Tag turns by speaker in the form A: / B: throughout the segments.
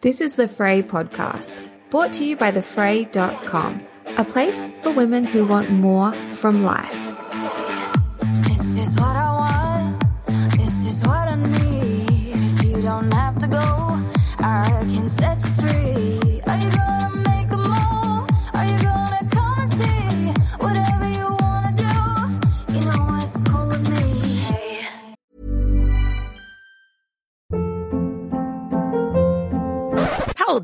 A: This is the Frae podcast, brought to you by thefrae.com, a place for women who want more from life.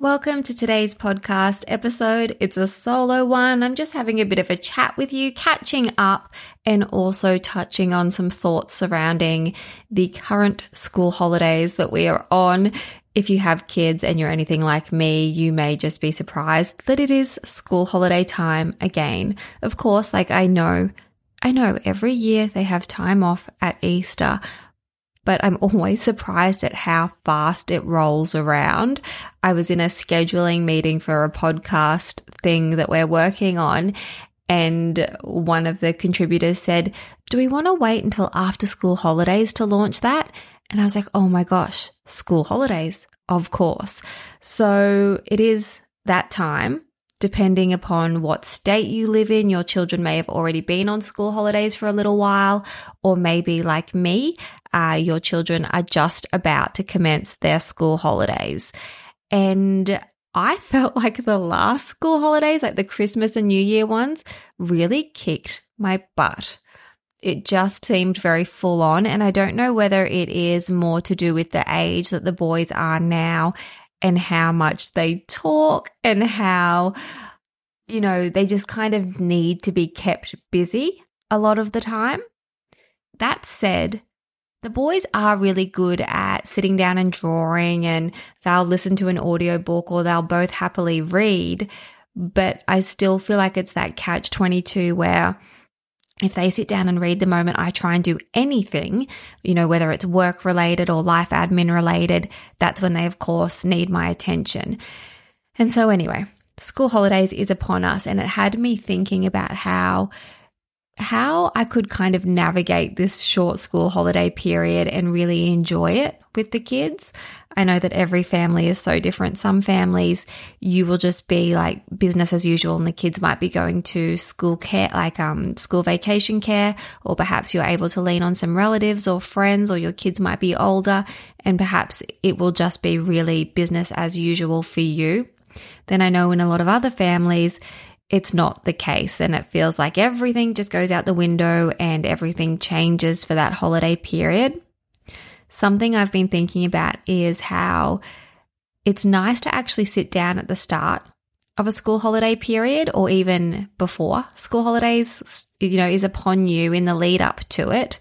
A: Welcome to today's podcast episode. It's a solo one. I'm just having a bit of a chat with you, catching up, and also touching on some thoughts surrounding the current school holidays that we are on. If you have kids and you're anything like me, you may just be surprised that it is school holiday time again. Of course, like I know, I know every year they have time off at Easter but I'm always surprised at how fast it rolls around. I was in a scheduling meeting for a podcast thing that we're working on, and one of the contributors said, Do we want to wait until after school holidays to launch that? And I was like, Oh my gosh, school holidays, of course. So it is that time. Depending upon what state you live in, your children may have already been on school holidays for a little while, or maybe like me, uh, your children are just about to commence their school holidays. And I felt like the last school holidays, like the Christmas and New Year ones, really kicked my butt. It just seemed very full on. And I don't know whether it is more to do with the age that the boys are now and how much they talk and how, you know, they just kind of need to be kept busy a lot of the time. That said, the boys are really good at sitting down and drawing and they'll listen to an audiobook or they'll both happily read. But I still feel like it's that catch 22 where if they sit down and read the moment I try and do anything, you know, whether it's work related or life admin related, that's when they, of course, need my attention. And so, anyway, school holidays is upon us, and it had me thinking about how how I could kind of navigate this short school holiday period and really enjoy it with the kids. I know that every family is so different. Some families, you will just be like business as usual, and the kids might be going to school care, like um, school vacation care, or perhaps you're able to lean on some relatives or friends, or your kids might be older, and perhaps it will just be really business as usual for you. Then I know in a lot of other families, it's not the case. And it feels like everything just goes out the window and everything changes for that holiday period. Something I've been thinking about is how it's nice to actually sit down at the start of a school holiday period or even before school holidays, you know, is upon you in the lead up to it.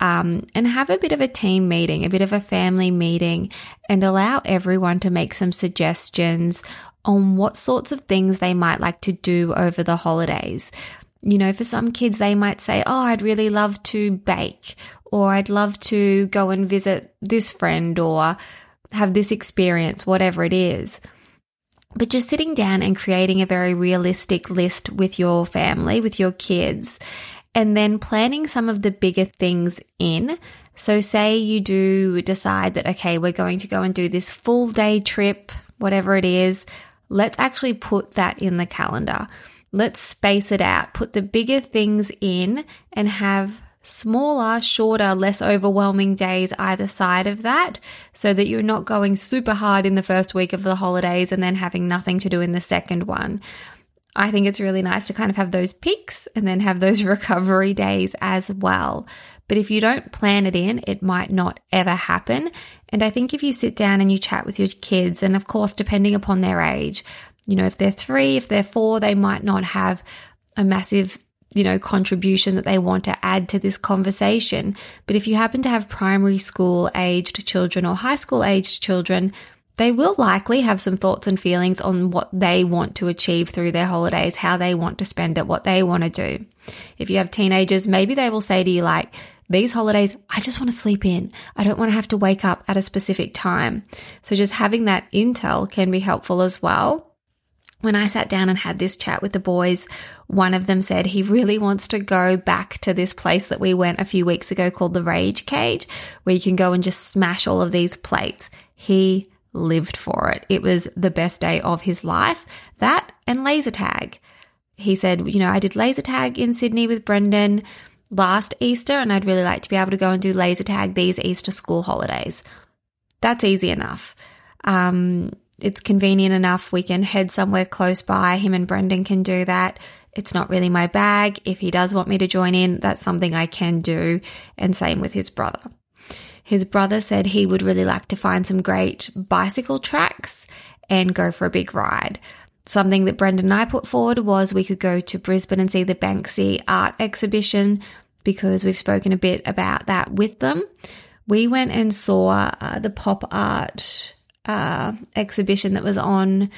A: Um, and have a bit of a team meeting, a bit of a family meeting, and allow everyone to make some suggestions on what sorts of things they might like to do over the holidays. You know, for some kids, they might say, Oh, I'd really love to bake, or I'd love to go and visit this friend, or have this experience, whatever it is. But just sitting down and creating a very realistic list with your family, with your kids, and then planning some of the bigger things in. So, say you do decide that, okay, we're going to go and do this full day trip, whatever it is, let's actually put that in the calendar. Let's space it out, put the bigger things in, and have smaller, shorter, less overwhelming days either side of that so that you're not going super hard in the first week of the holidays and then having nothing to do in the second one. I think it's really nice to kind of have those peaks and then have those recovery days as well. But if you don't plan it in, it might not ever happen. And I think if you sit down and you chat with your kids, and of course, depending upon their age, you know, if they're three, if they're four, they might not have a massive you know, contribution that they want to add to this conversation. But if you happen to have primary school aged children or high school aged children, they will likely have some thoughts and feelings on what they want to achieve through their holidays, how they want to spend it, what they want to do. If you have teenagers, maybe they will say to you, like, these holidays, I just want to sleep in. I don't want to have to wake up at a specific time. So just having that intel can be helpful as well. When I sat down and had this chat with the boys, one of them said he really wants to go back to this place that we went a few weeks ago called the Rage Cage, where you can go and just smash all of these plates. He lived for it. It was the best day of his life. That and laser tag. He said, you know, I did laser tag in Sydney with Brendan last Easter, and I'd really like to be able to go and do laser tag these Easter school holidays. That's easy enough. Um, it's convenient enough. We can head somewhere close by. Him and Brendan can do that. It's not really my bag. If he does want me to join in, that's something I can do. And same with his brother. His brother said he would really like to find some great bicycle tracks and go for a big ride. Something that Brendan and I put forward was we could go to Brisbane and see the Banksy art exhibition because we've spoken a bit about that with them. We went and saw uh, the pop art uh, exhibition that was on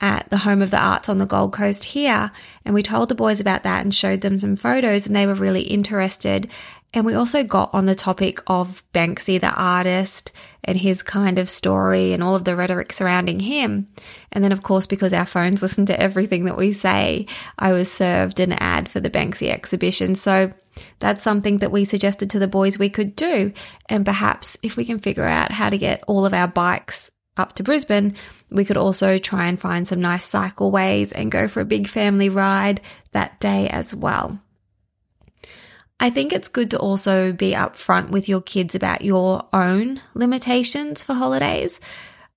A: at the Home of the Arts on the Gold Coast here. And we told the boys about that and showed them some photos, and they were really interested. And we also got on the topic of Banksy, the artist, and his kind of story and all of the rhetoric surrounding him. And then, of course, because our phones listen to everything that we say, I was served an ad for the Banksy exhibition. So that's something that we suggested to the boys we could do. And perhaps if we can figure out how to get all of our bikes up to Brisbane, we could also try and find some nice cycleways and go for a big family ride that day as well. I think it's good to also be upfront with your kids about your own limitations for holidays.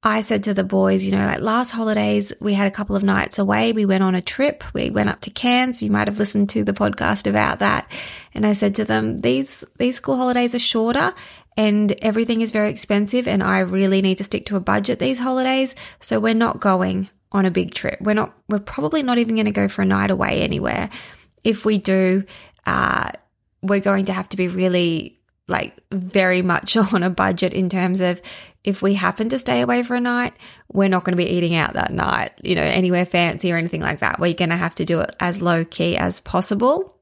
A: I said to the boys, you know, like last holidays, we had a couple of nights away. We went on a trip. We went up to Cairns. You might have listened to the podcast about that. And I said to them, these, these school holidays are shorter and everything is very expensive and I really need to stick to a budget these holidays. So we're not going on a big trip. We're not, we're probably not even going to go for a night away anywhere. If we do, uh, we're going to have to be really like very much on a budget in terms of if we happen to stay away for a night, we're not going to be eating out that night, you know, anywhere fancy or anything like that. We're going to have to do it as low key as possible.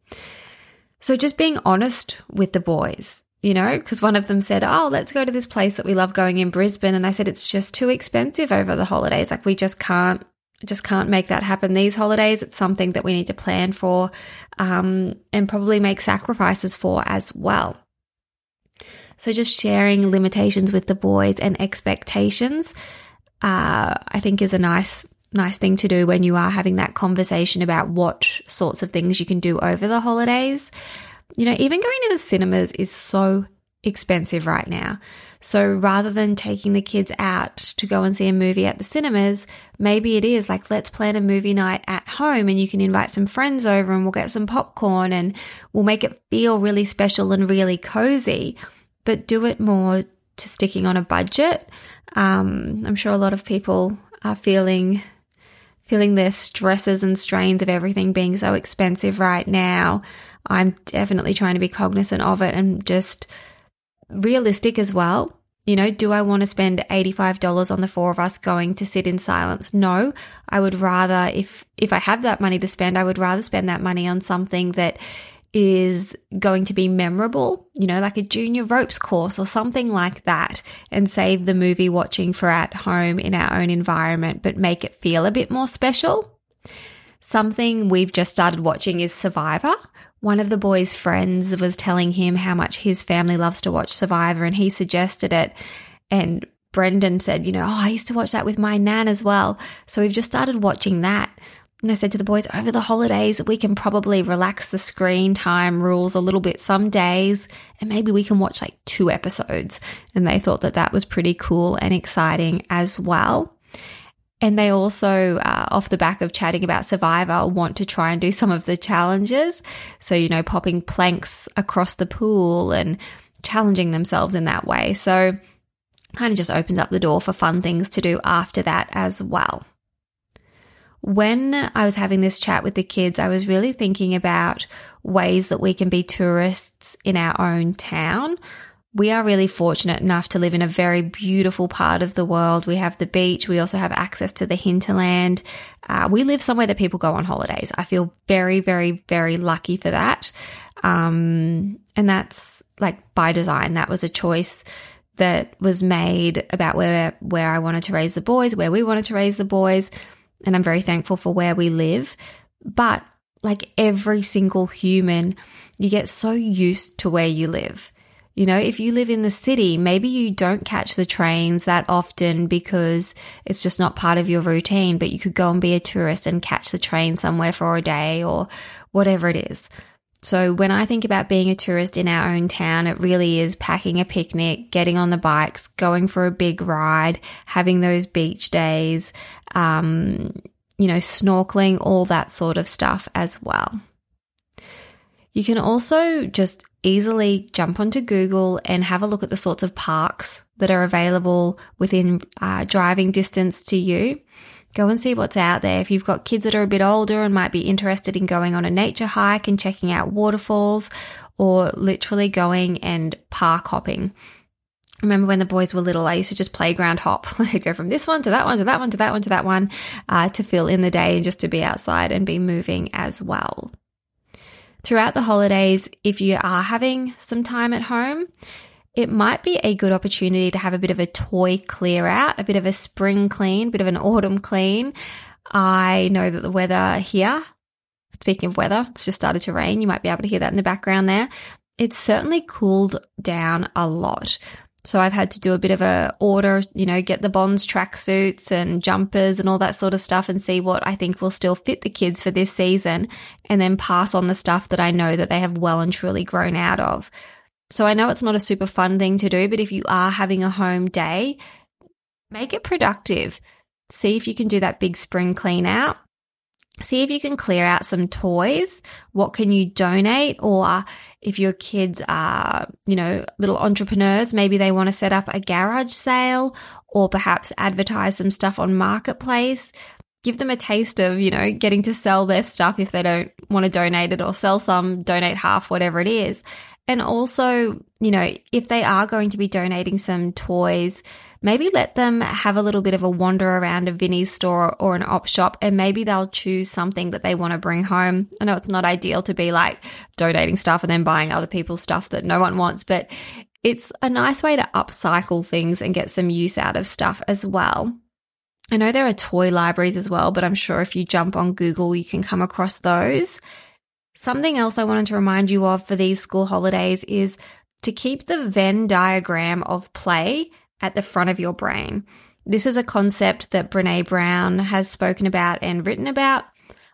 A: So just being honest with the boys, you know, because one of them said, Oh, let's go to this place that we love going in Brisbane. And I said, It's just too expensive over the holidays. Like, we just can't. Just can't make that happen these holidays. It's something that we need to plan for um, and probably make sacrifices for as well. So, just sharing limitations with the boys and expectations, uh, I think, is a nice nice thing to do when you are having that conversation about what sorts of things you can do over the holidays. You know, even going to the cinemas is so expensive right now. So rather than taking the kids out to go and see a movie at the cinemas, maybe it is like, let's plan a movie night at home and you can invite some friends over and we'll get some popcorn and we'll make it feel really special and really cozy, but do it more to sticking on a budget. Um, I'm sure a lot of people are feeling feeling the stresses and strains of everything being so expensive right now. I'm definitely trying to be cognizant of it and just realistic as well. You know, do I want to spend $85 on the four of us going to sit in silence? No. I would rather if if I have that money to spend, I would rather spend that money on something that is going to be memorable, you know, like a junior ropes course or something like that, and save the movie watching for at home in our own environment, but make it feel a bit more special. Something we've just started watching is Survivor. One of the boy's friends was telling him how much his family loves to watch Survivor, and he suggested it. And Brendan said, You know, oh, I used to watch that with my nan as well. So we've just started watching that. And I said to the boys, over the holidays, we can probably relax the screen time rules a little bit some days, and maybe we can watch like two episodes. And they thought that that was pretty cool and exciting as well. And they also, uh, off the back of chatting about Survivor, want to try and do some of the challenges. So, you know, popping planks across the pool and challenging themselves in that way. So, kind of just opens up the door for fun things to do after that as well. When I was having this chat with the kids, I was really thinking about ways that we can be tourists in our own town we are really fortunate enough to live in a very beautiful part of the world. We have the beach. We also have access to the hinterland. Uh, we live somewhere that people go on holidays. I feel very, very, very lucky for that. Um, and that's like by design. That was a choice that was made about where where I wanted to raise the boys, where we wanted to raise the boys, and I'm very thankful for where we live. But like every single human, you get so used to where you live. You know, if you live in the city, maybe you don't catch the trains that often because it's just not part of your routine, but you could go and be a tourist and catch the train somewhere for a day or whatever it is. So when I think about being a tourist in our own town, it really is packing a picnic, getting on the bikes, going for a big ride, having those beach days, um, you know, snorkeling, all that sort of stuff as well. You can also just easily jump onto Google and have a look at the sorts of parks that are available within uh, driving distance to you. Go and see what's out there. If you've got kids that are a bit older and might be interested in going on a nature hike and checking out waterfalls, or literally going and park hopping. Remember when the boys were little, I used to just playground hop, go from this one to that one to that one to that one to that one uh, to fill in the day and just to be outside and be moving as well. Throughout the holidays, if you are having some time at home, it might be a good opportunity to have a bit of a toy clear out, a bit of a spring clean, a bit of an autumn clean. I know that the weather here, speaking of weather, it's just started to rain. You might be able to hear that in the background there. It's certainly cooled down a lot. So I've had to do a bit of a order, you know, get the Bonds tracksuits and jumpers and all that sort of stuff and see what I think will still fit the kids for this season and then pass on the stuff that I know that they have well and truly grown out of. So I know it's not a super fun thing to do, but if you are having a home day, make it productive. See if you can do that big spring clean out. See if you can clear out some toys. What can you donate? Or if your kids are, you know, little entrepreneurs, maybe they want to set up a garage sale or perhaps advertise some stuff on Marketplace. Give them a taste of, you know, getting to sell their stuff if they don't want to donate it or sell some, donate half, whatever it is. And also, you know, if they are going to be donating some toys, maybe let them have a little bit of a wander around a Vinnie's store or an op shop and maybe they'll choose something that they want to bring home. I know it's not ideal to be like donating stuff and then buying other people's stuff that no one wants, but it's a nice way to upcycle things and get some use out of stuff as well. I know there are toy libraries as well, but I'm sure if you jump on Google, you can come across those. Something else I wanted to remind you of for these school holidays is to keep the Venn diagram of play at the front of your brain. This is a concept that Brene Brown has spoken about and written about.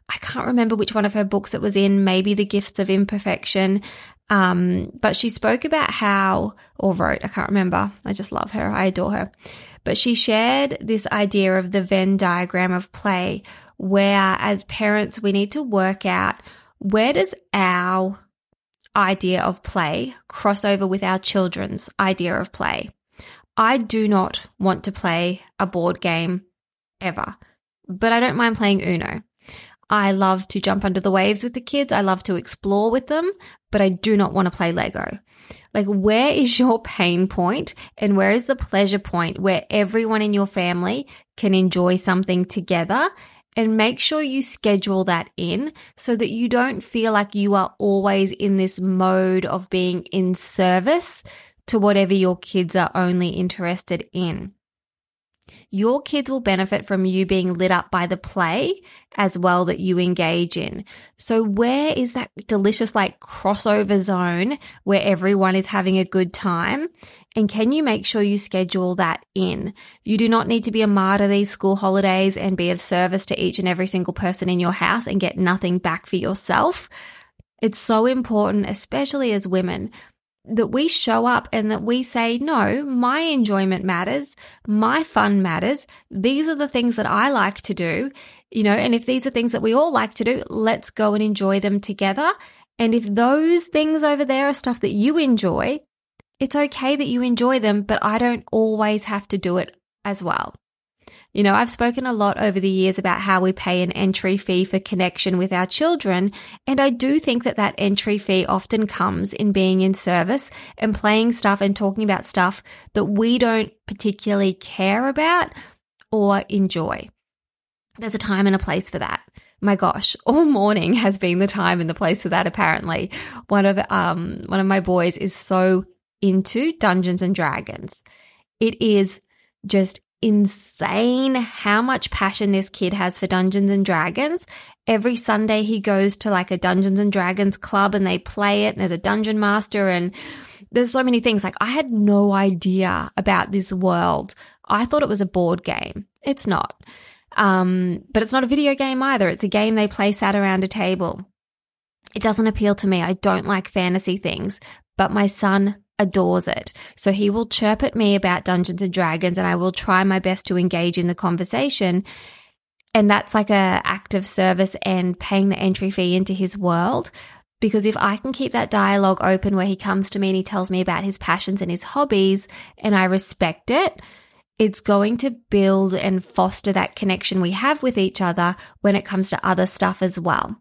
A: I can't remember which one of her books it was in, maybe The Gifts of Imperfection. Um, but she spoke about how, or wrote, I can't remember. I just love her. I adore her. But she shared this idea of the Venn diagram of play, where as parents, we need to work out where does our idea of play cross over with our children's idea of play? I do not want to play a board game ever, but I don't mind playing Uno. I love to jump under the waves with the kids. I love to explore with them, but I do not want to play Lego. Like, where is your pain point and where is the pleasure point where everyone in your family can enjoy something together and make sure you schedule that in so that you don't feel like you are always in this mode of being in service to whatever your kids are only interested in. Your kids will benefit from you being lit up by the play as well that you engage in. So, where is that delicious, like crossover zone where everyone is having a good time? And can you make sure you schedule that in? You do not need to be a martyr these school holidays and be of service to each and every single person in your house and get nothing back for yourself. It's so important, especially as women, that we show up and that we say, no, my enjoyment matters. My fun matters. These are the things that I like to do, you know, and if these are things that we all like to do, let's go and enjoy them together. And if those things over there are stuff that you enjoy, it's okay that you enjoy them, but I don't always have to do it as well. You know, I've spoken a lot over the years about how we pay an entry fee for connection with our children. And I do think that that entry fee often comes in being in service and playing stuff and talking about stuff that we don't particularly care about or enjoy. There's a time and a place for that. My gosh, all morning has been the time and the place for that. Apparently, one of um one of my boys is so into Dungeons and Dragons. It is just insane how much passion this kid has for Dungeons and Dragons. Every Sunday he goes to like a Dungeons and Dragons club and they play it and there's a dungeon master and there's so many things like I had no idea about this world. I thought it was a board game. It's not. Um, but it's not a video game either. It's a game they play sat around a table. It doesn't appeal to me. I don't like fantasy things, but my son adores it. So he will chirp at me about Dungeons and Dragons and I will try my best to engage in the conversation. And that's like a act of service and paying the entry fee into his world. Because if I can keep that dialogue open where he comes to me and he tells me about his passions and his hobbies and I respect it, it's going to build and foster that connection we have with each other when it comes to other stuff as well.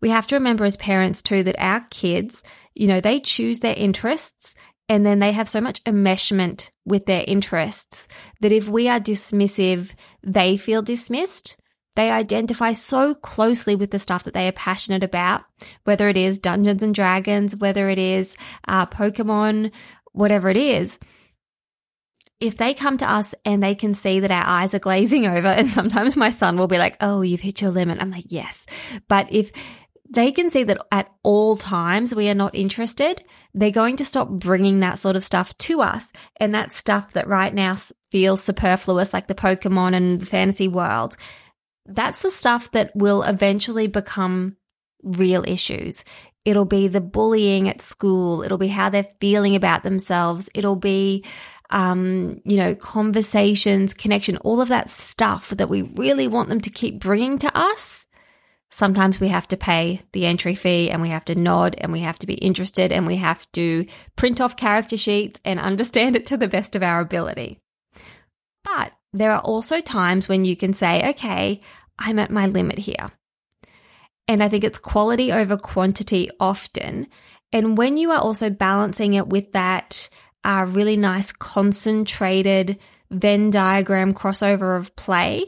A: We have to remember as parents too that our kids, you know, they choose their interests and then they have so much enmeshment with their interests that if we are dismissive, they feel dismissed. They identify so closely with the stuff that they are passionate about, whether it is Dungeons and Dragons, whether it is uh, Pokemon, whatever it is. If they come to us and they can see that our eyes are glazing over, and sometimes my son will be like, Oh, you've hit your limit. I'm like, Yes. But if they can see that at all times we are not interested, they're going to stop bringing that sort of stuff to us. And that stuff that right now feels superfluous, like the Pokemon and the fantasy world, that's the stuff that will eventually become real issues. It'll be the bullying at school. It'll be how they're feeling about themselves. It'll be, um, you know, conversations, connection, all of that stuff that we really want them to keep bringing to us sometimes we have to pay the entry fee and we have to nod and we have to be interested and we have to print off character sheets and understand it to the best of our ability. But there are also times when you can say, okay, I'm at my limit here. And I think it's quality over quantity often. And when you are also balancing it with that uh, really nice concentrated Venn diagram crossover of play,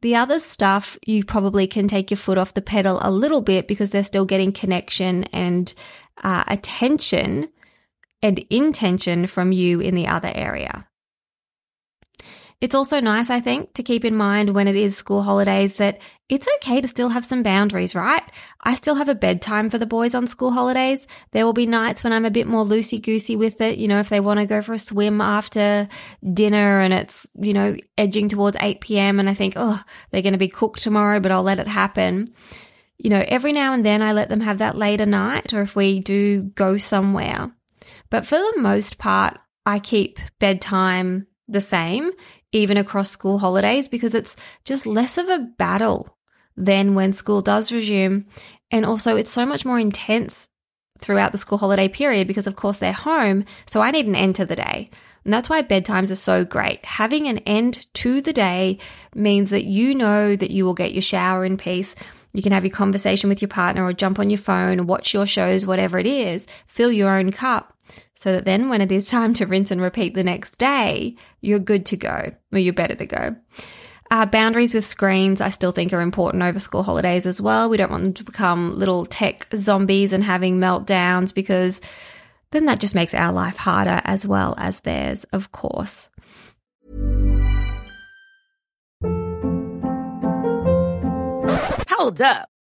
A: the other stuff, you probably can take your foot off the pedal a little bit because they're still getting connection and uh, attention and intention from you in the other area. It's also nice, I think, to keep in mind when it is school holidays that it's okay to still have some boundaries, right? I still have a bedtime for the boys on school holidays. There will be nights when I'm a bit more loosey goosey with it. You know, if they want to go for a swim after dinner and it's, you know, edging towards 8 p.m. and I think, oh, they're going to be cooked tomorrow, but I'll let it happen. You know, every now and then I let them have that later night or if we do go somewhere. But for the most part, I keep bedtime the same even across school holidays because it's just less of a battle than when school does resume. And also, it's so much more intense throughout the school holiday period because, of course, they're home. So I need an end to the day. And that's why bedtimes are so great. Having an end to the day means that you know that you will get your shower in peace. You can have your conversation with your partner or jump on your phone, watch your shows, whatever it is, fill your own cup so that then when it is time to rinse and repeat the next day, you're good to go or you're better to go. Uh, boundaries with screens, I still think are important over school holidays as well. We don't want them to become little tech zombies and having meltdowns because then that just makes our life harder as well as theirs, of course.
B: Hold up.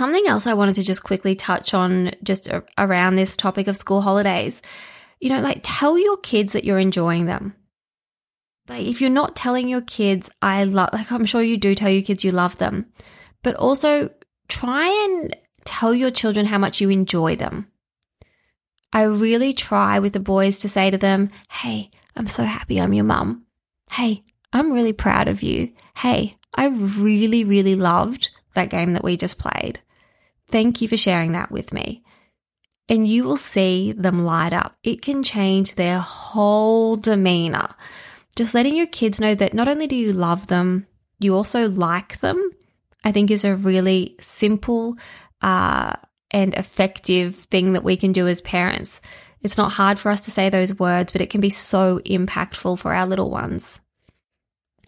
A: Something else I wanted to just quickly touch on just around this topic of school holidays. You know, like tell your kids that you're enjoying them. like if you're not telling your kids I love like I'm sure you do tell your kids you love them, but also try and tell your children how much you enjoy them. I really try with the boys to say to them, "Hey, I'm so happy I'm your mum. Hey, I'm really proud of you. Hey, I really really loved that game that we just played. Thank you for sharing that with me." And you will see them light up. It can change their whole demeanor just letting your kids know that not only do you love them, you also like them, I think is a really simple uh, and effective thing that we can do as parents. It's not hard for us to say those words, but it can be so impactful for our little ones.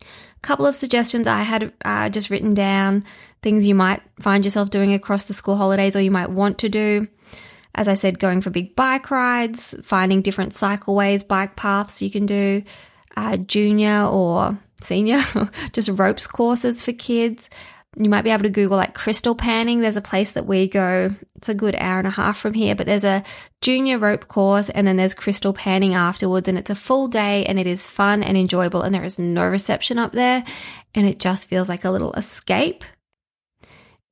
A: A couple of suggestions I had uh, just written down, things you might find yourself doing across the school holidays or you might want to do. As I said, going for big bike rides, finding different cycleways, bike paths you can do, uh, junior or senior, just ropes courses for kids. You might be able to Google like crystal panning. There's a place that we go. It's a good hour and a half from here, but there's a junior rope course and then there's crystal panning afterwards. And it's a full day and it is fun and enjoyable. And there is no reception up there. And it just feels like a little escape.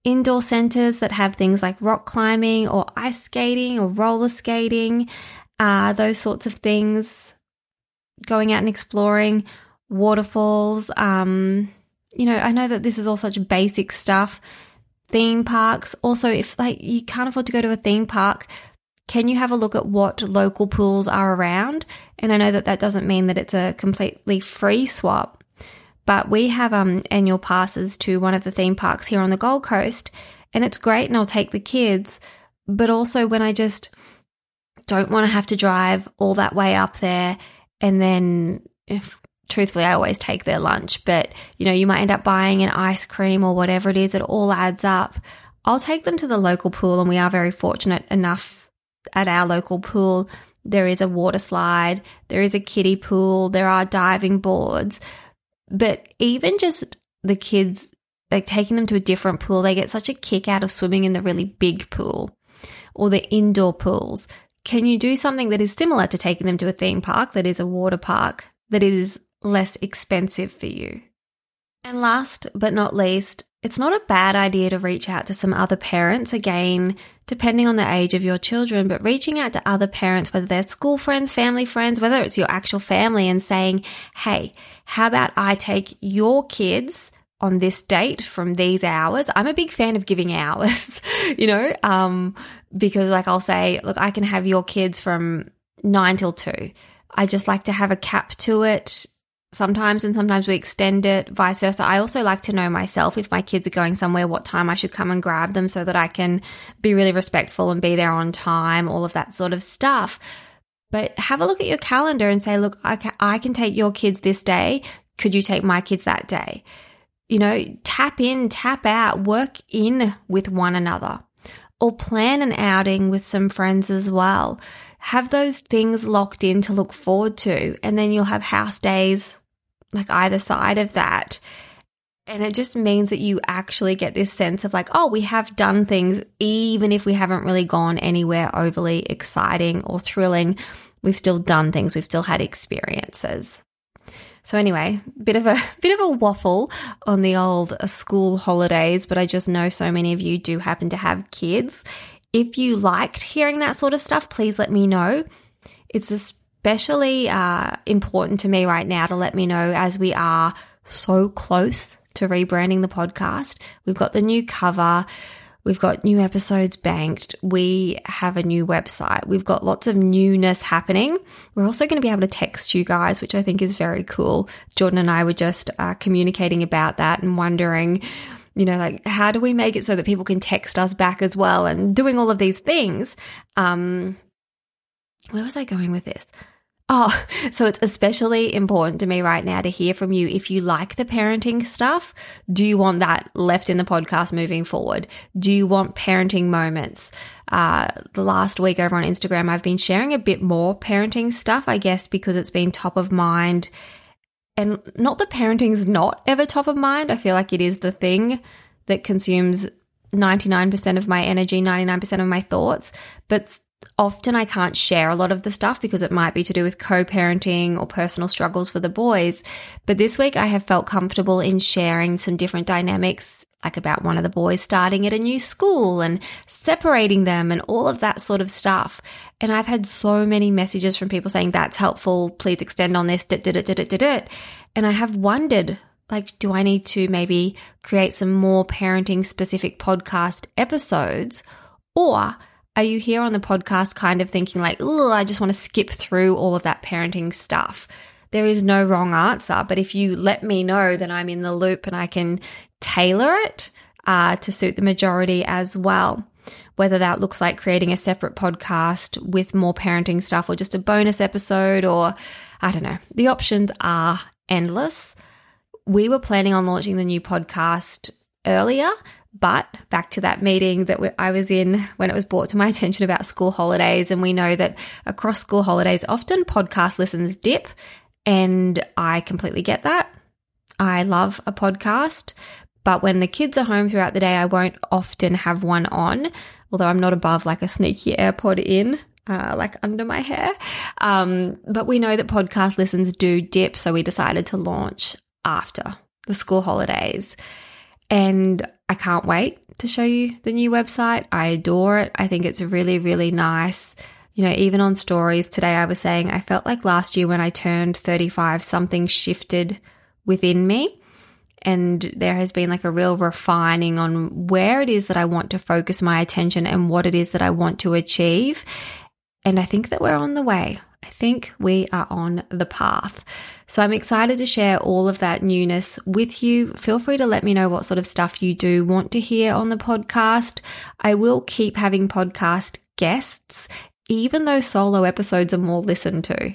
A: Indoor centers that have things like rock climbing or ice skating or roller skating, uh, those sorts of things going out and exploring waterfalls. Um, you know, I know that this is all such basic stuff. Theme parks. Also, if like you can't afford to go to a theme park, can you have a look at what local pools are around? And I know that that doesn't mean that it's a completely free swap, but we have um, annual passes to one of the theme parks here on the Gold Coast, and it's great. And I'll take the kids, but also when I just don't want to have to drive all that way up there and then if truthfully I always take their lunch, but you know, you might end up buying an ice cream or whatever it is, it all adds up. I'll take them to the local pool and we are very fortunate enough at our local pool there is a water slide, there is a kiddie pool, there are diving boards. But even just the kids like taking them to a different pool, they get such a kick out of swimming in the really big pool or the indoor pools. Can you do something that is similar to taking them to a theme park that is a water park that is less expensive for you? And last but not least, it's not a bad idea to reach out to some other parents, again, depending on the age of your children, but reaching out to other parents, whether they're school friends, family friends, whether it's your actual family, and saying, hey, how about I take your kids on this date from these hours. I'm a big fan of giving hours, you know, um, because like I'll say, look, I can have your kids from nine till two. I just like to have a cap to it sometimes, and sometimes we extend it, vice versa. I also like to know myself if my kids are going somewhere, what time I should come and grab them so that I can be really respectful and be there on time, all of that sort of stuff. But have a look at your calendar and say, look, I can, I can take your kids this day. Could you take my kids that day? you know, tap in, tap out, work in with one another, or plan an outing with some friends as well. Have those things locked in to look forward to, and then you'll have house days like either side of that. And it just means that you actually get this sense of like, oh, we have done things, even if we haven't really gone anywhere overly exciting or thrilling. We've still done things, we've still had experiences. So anyway, bit of a bit of a waffle on the old school holidays, but I just know so many of you do happen to have kids. If you liked hearing that sort of stuff, please let me know. It's especially uh, important to me right now to let me know as we are so close to rebranding the podcast. We've got the new cover. We've got new episodes banked. We have a new website. We've got lots of newness happening. We're also going to be able to text you guys, which I think is very cool. Jordan and I were just uh, communicating about that and wondering, you know, like how do we make it so that people can text us back as well and doing all of these things. Um, where was I going with this? Oh, so it's especially important to me right now to hear from you. If you like the parenting stuff, do you want that left in the podcast moving forward? Do you want parenting moments? Uh, the last week over on Instagram, I've been sharing a bit more parenting stuff, I guess, because it's been top of mind. And not that parenting's not ever top of mind. I feel like it is the thing that consumes 99% of my energy, 99% of my thoughts. But Often I can't share a lot of the stuff because it might be to do with co parenting or personal struggles for the boys. But this week I have felt comfortable in sharing some different dynamics, like about one of the boys starting at a new school and separating them and all of that sort of stuff. And I've had so many messages from people saying that's helpful. Please extend on this. And I have wondered like, do I need to maybe create some more parenting specific podcast episodes? Or are you here on the podcast kind of thinking, like, oh, I just want to skip through all of that parenting stuff? There is no wrong answer, but if you let me know, then I'm in the loop and I can tailor it uh, to suit the majority as well. Whether that looks like creating a separate podcast with more parenting stuff or just a bonus episode, or I don't know. The options are endless we were planning on launching the new podcast earlier, but back to that meeting that I was in when it was brought to my attention about school holidays. And we know that across school holidays, often podcast listens dip. And I completely get that. I love a podcast, but when the kids are home throughout the day, I won't often have one on, although I'm not above like a sneaky AirPod in. Uh, like under my hair. Um, but we know that podcast listens do dip, so we decided to launch after the school holidays. And I can't wait to show you the new website. I adore it. I think it's really, really nice. You know, even on stories today, I was saying I felt like last year when I turned 35, something shifted within me. And there has been like a real refining on where it is that I want to focus my attention and what it is that I want to achieve. And I think that we're on the way. I think we are on the path. So I'm excited to share all of that newness with you. Feel free to let me know what sort of stuff you do want to hear on the podcast. I will keep having podcast guests, even though solo episodes are more listened to.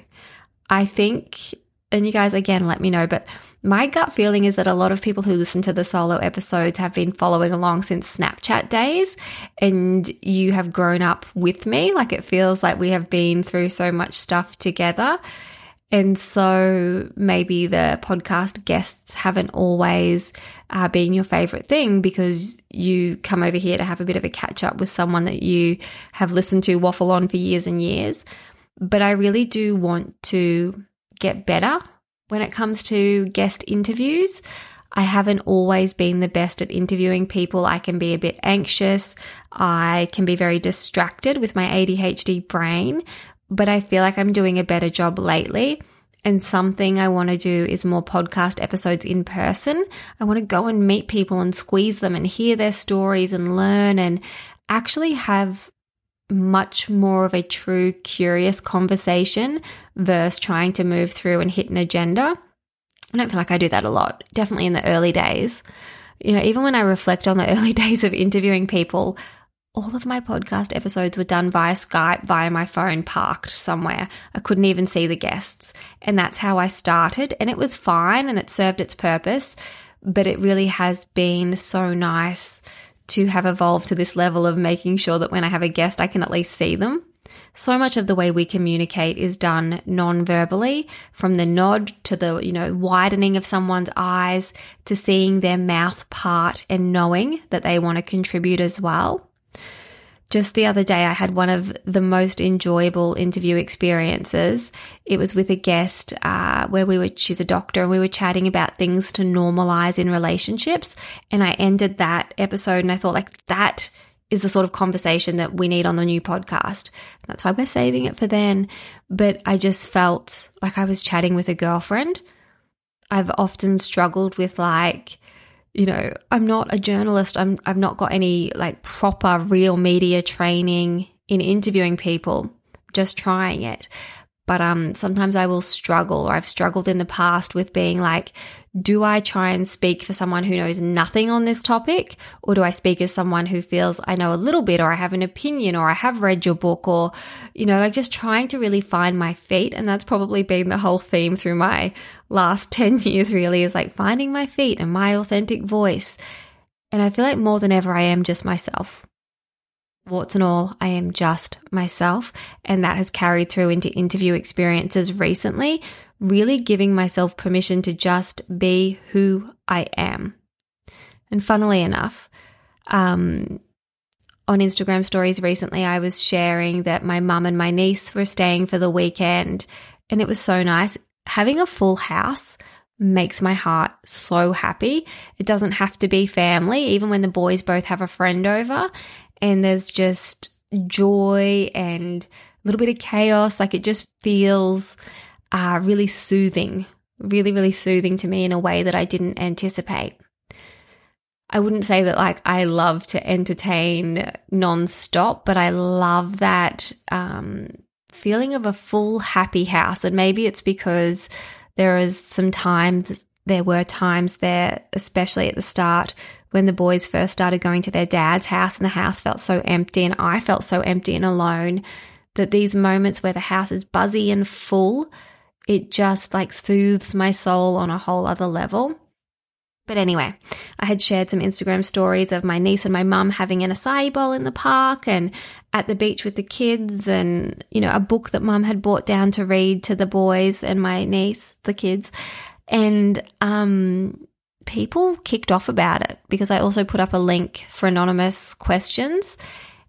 A: I think, and you guys again let me know, but my gut feeling is that a lot of people who listen to the solo episodes have been following along since Snapchat days and you have grown up with me. Like it feels like we have been through so much stuff together. And so maybe the podcast guests haven't always uh, been your favorite thing because you come over here to have a bit of a catch up with someone that you have listened to waffle on for years and years. But I really do want to get better when it comes to guest interviews. I haven't always been the best at interviewing people. I can be a bit anxious. I can be very distracted with my ADHD brain, but I feel like I'm doing a better job lately. And something I want to do is more podcast episodes in person. I want to go and meet people and squeeze them and hear their stories and learn and actually have much more of a true curious conversation versus trying to move through and hit an agenda. I don't feel like I do that a lot, definitely in the early days. You know, even when I reflect on the early days of interviewing people, all of my podcast episodes were done via Skype, via my phone, parked somewhere. I couldn't even see the guests. And that's how I started. And it was fine and it served its purpose. But it really has been so nice to have evolved to this level of making sure that when I have a guest, I can at least see them. So much of the way we communicate is done non-verbally, from the nod to the, you know, widening of someone's eyes to seeing their mouth part and knowing that they want to contribute as well. Just the other day, I had one of the most enjoyable interview experiences. It was with a guest uh, where we were, she's a doctor, and we were chatting about things to normalize in relationships. And I ended that episode and I thought, like, that is the sort of conversation that we need on the new podcast. That's why we're saving it for then. But I just felt like I was chatting with a girlfriend. I've often struggled with, like, you know, I'm not a journalist. I'm I've not got any like proper real media training in interviewing people. Just trying it. But um, sometimes I will struggle, or I've struggled in the past with being like, do I try and speak for someone who knows nothing on this topic? Or do I speak as someone who feels I know a little bit, or I have an opinion, or I have read your book, or, you know, like just trying to really find my feet. And that's probably been the whole theme through my last 10 years, really, is like finding my feet and my authentic voice. And I feel like more than ever, I am just myself warts and all, I am just myself. And that has carried through into interview experiences recently, really giving myself permission to just be who I am. And funnily enough, um, on Instagram stories recently, I was sharing that my mum and my niece were staying for the weekend, and it was so nice. Having a full house makes my heart so happy. It doesn't have to be family, even when the boys both have a friend over, and there's just joy and a little bit of chaos. Like it just feels uh, really soothing, really, really soothing to me in a way that I didn't anticipate. I wouldn't say that like I love to entertain nonstop, but I love that um, feeling of a full happy house. And maybe it's because there is some times, there were times there, especially at the start when the boys first started going to their dad's house and the house felt so empty and I felt so empty and alone that these moments where the house is buzzy and full, it just like soothes my soul on a whole other level. But anyway, I had shared some Instagram stories of my niece and my mum having an acai bowl in the park and at the beach with the kids, and you know, a book that mum had brought down to read to the boys and my niece, the kids. And um, people kicked off about it because I also put up a link for anonymous questions.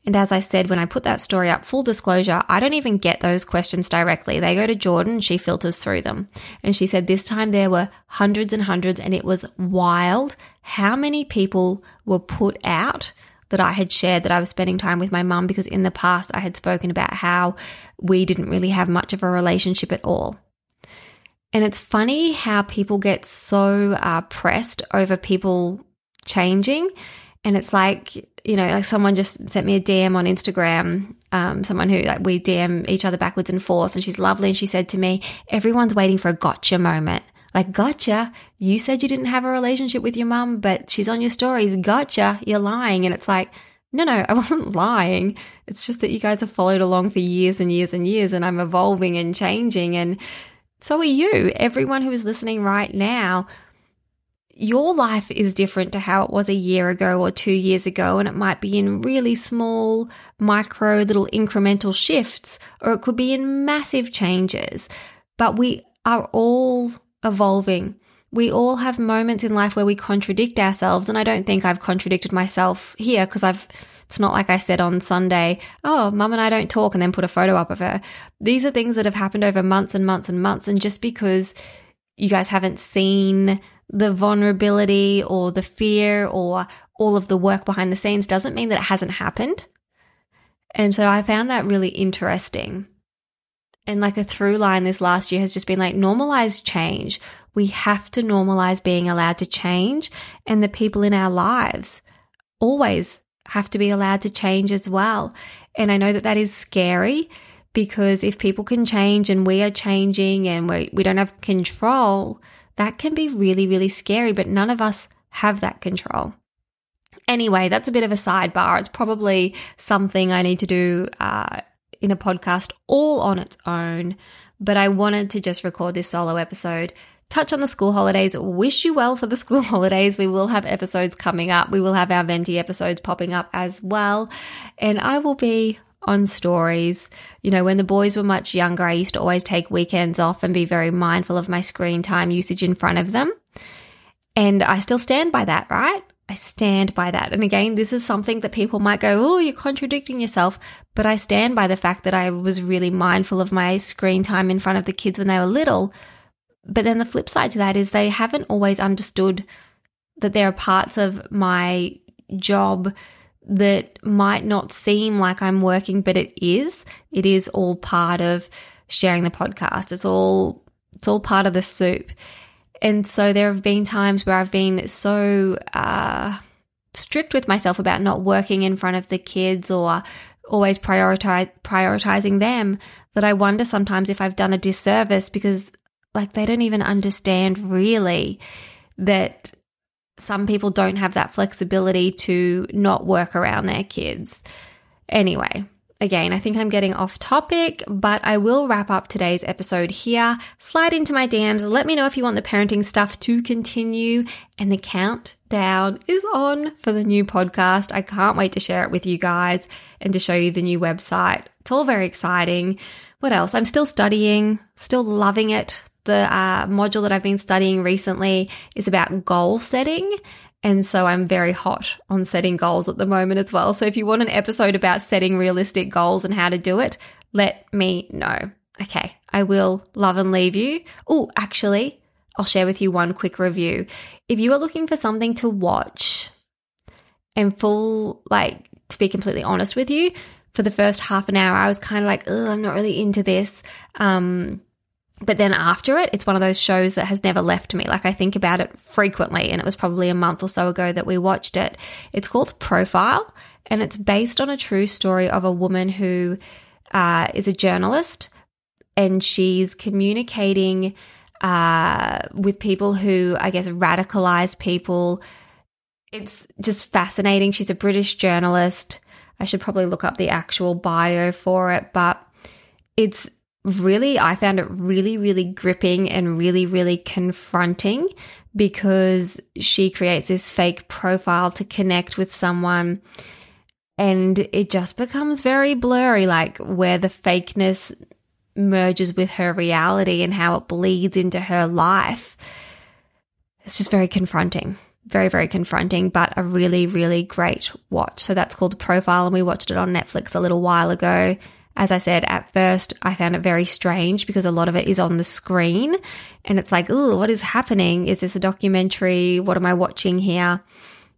A: And as I said, when I put that story up, full disclosure, I don't even get those questions directly. They go to Jordan, she filters through them. And she said this time there were hundreds and hundreds, and it was wild how many people were put out that I had shared that I was spending time with my mum because in the past I had spoken about how we didn't really have much of a relationship at all. And it's funny how people get so uh, pressed over people changing. And it's like, you know, like someone just sent me a DM on Instagram, um, someone who like we DM each other backwards and forth, and she's lovely. And she said to me, Everyone's waiting for a gotcha moment. Like, gotcha. You said you didn't have a relationship with your mum, but she's on your stories. Gotcha. You're lying. And it's like, no, no, I wasn't lying. It's just that you guys have followed along for years and years and years, and I'm evolving and changing. And so are you. Everyone who is listening right now, your life is different to how it was a year ago or two years ago, and it might be in really small, micro, little incremental shifts, or it could be in massive changes. But we are all evolving. We all have moments in life where we contradict ourselves, and I don't think I've contradicted myself here because I've it's not like I said on Sunday, oh, mum and I don't talk and then put a photo up of her. These are things that have happened over months and months and months. And just because you guys haven't seen the vulnerability or the fear or all of the work behind the scenes doesn't mean that it hasn't happened. And so I found that really interesting. And like a through line this last year has just been like normalize change. We have to normalize being allowed to change and the people in our lives always have to be allowed to change as well. And I know that that is scary because if people can change and we are changing and we, we don't have control, that can be really, really scary, but none of us have that control. Anyway, that's a bit of a sidebar. It's probably something I need to do uh, in a podcast all on its own, but I wanted to just record this solo episode touch on the school holidays. Wish you well for the school holidays. We will have episodes coming up. We will have our Venti episodes popping up as well. And I will be on stories. You know, when the boys were much younger, I used to always take weekends off and be very mindful of my screen time usage in front of them. And I still stand by that, right? I stand by that. And again, this is something that people might go, Oh, you're contradicting yourself. But I stand by the fact that I was really mindful of my screen time in front of the kids when they were little. But then the flip side to that is they haven't always understood that there are parts of my job that might not seem like I'm working, but it is. It is all part of sharing the podcast. It's all it's all part of the soup. And so there have been times where I've been so uh, strict with myself about not working in front of the kids or always prioritize prioritizing them that I wonder sometimes if I've done a disservice because like they don't even understand really that some people don't have that flexibility to not work around their kids. Anyway, again, I think I'm getting off topic, but I will wrap up today's episode here. Slide into my DMs. Let me know if you want the parenting stuff to continue. And the countdown is on for the new podcast. I can't wait to share it with you guys and to show you the new website. It's all very exciting. What else? I'm still studying, still loving it the uh, module that I've been studying recently is about goal setting. And so I'm very hot on setting goals at the moment as well. So if you want an episode about setting realistic goals and how to do it, let me know. Okay, I will love and leave you. Oh, actually, I'll share with you one quick review. If you are looking for something to watch and full, like, to be completely honest with you, for the first half an hour, I was kind of like, oh, I'm not really into this. Um, but then after it, it's one of those shows that has never left me. Like I think about it frequently, and it was probably a month or so ago that we watched it. It's called Profile, and it's based on a true story of a woman who uh, is a journalist, and she's communicating uh, with people who, I guess, radicalize people. It's just fascinating. She's a British journalist. I should probably look up the actual bio for it, but it's really, I found it really, really gripping and really, really confronting because she creates this fake profile to connect with someone and it just becomes very blurry, like where the fakeness merges with her reality and how it bleeds into her life. It's just very confronting. Very, very confronting, but a really, really great watch. So that's called Profile, and we watched it on Netflix a little while ago. As I said, at first I found it very strange because a lot of it is on the screen and it's like, oh, what is happening? Is this a documentary? What am I watching here?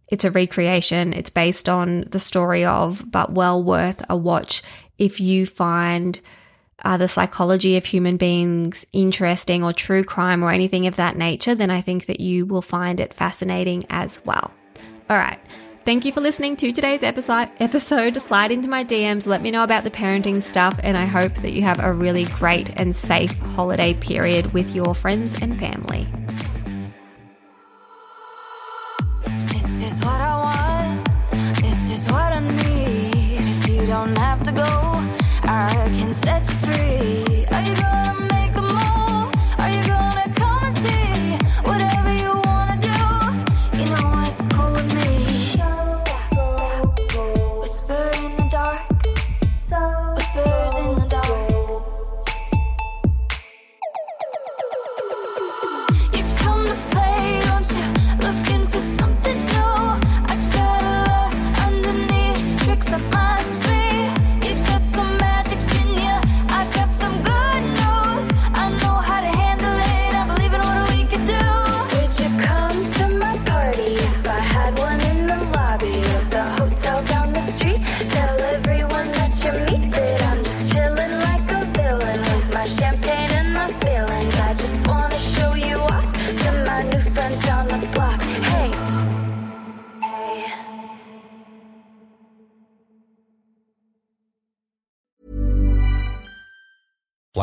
A: It's a recreation. It's based on the story of, but well worth a watch if you find uh, the psychology of human beings interesting or true crime or anything of that nature, then I think that you will find it fascinating as well. All right. Thank you for listening to today's episode. Episode. Slide into my DMs, let me know about the parenting stuff, and I hope that you have a really great and safe holiday period with your friends and family.
C: This is what I want. This is what I need. If you don't have to go, I can set you free. Are you gonna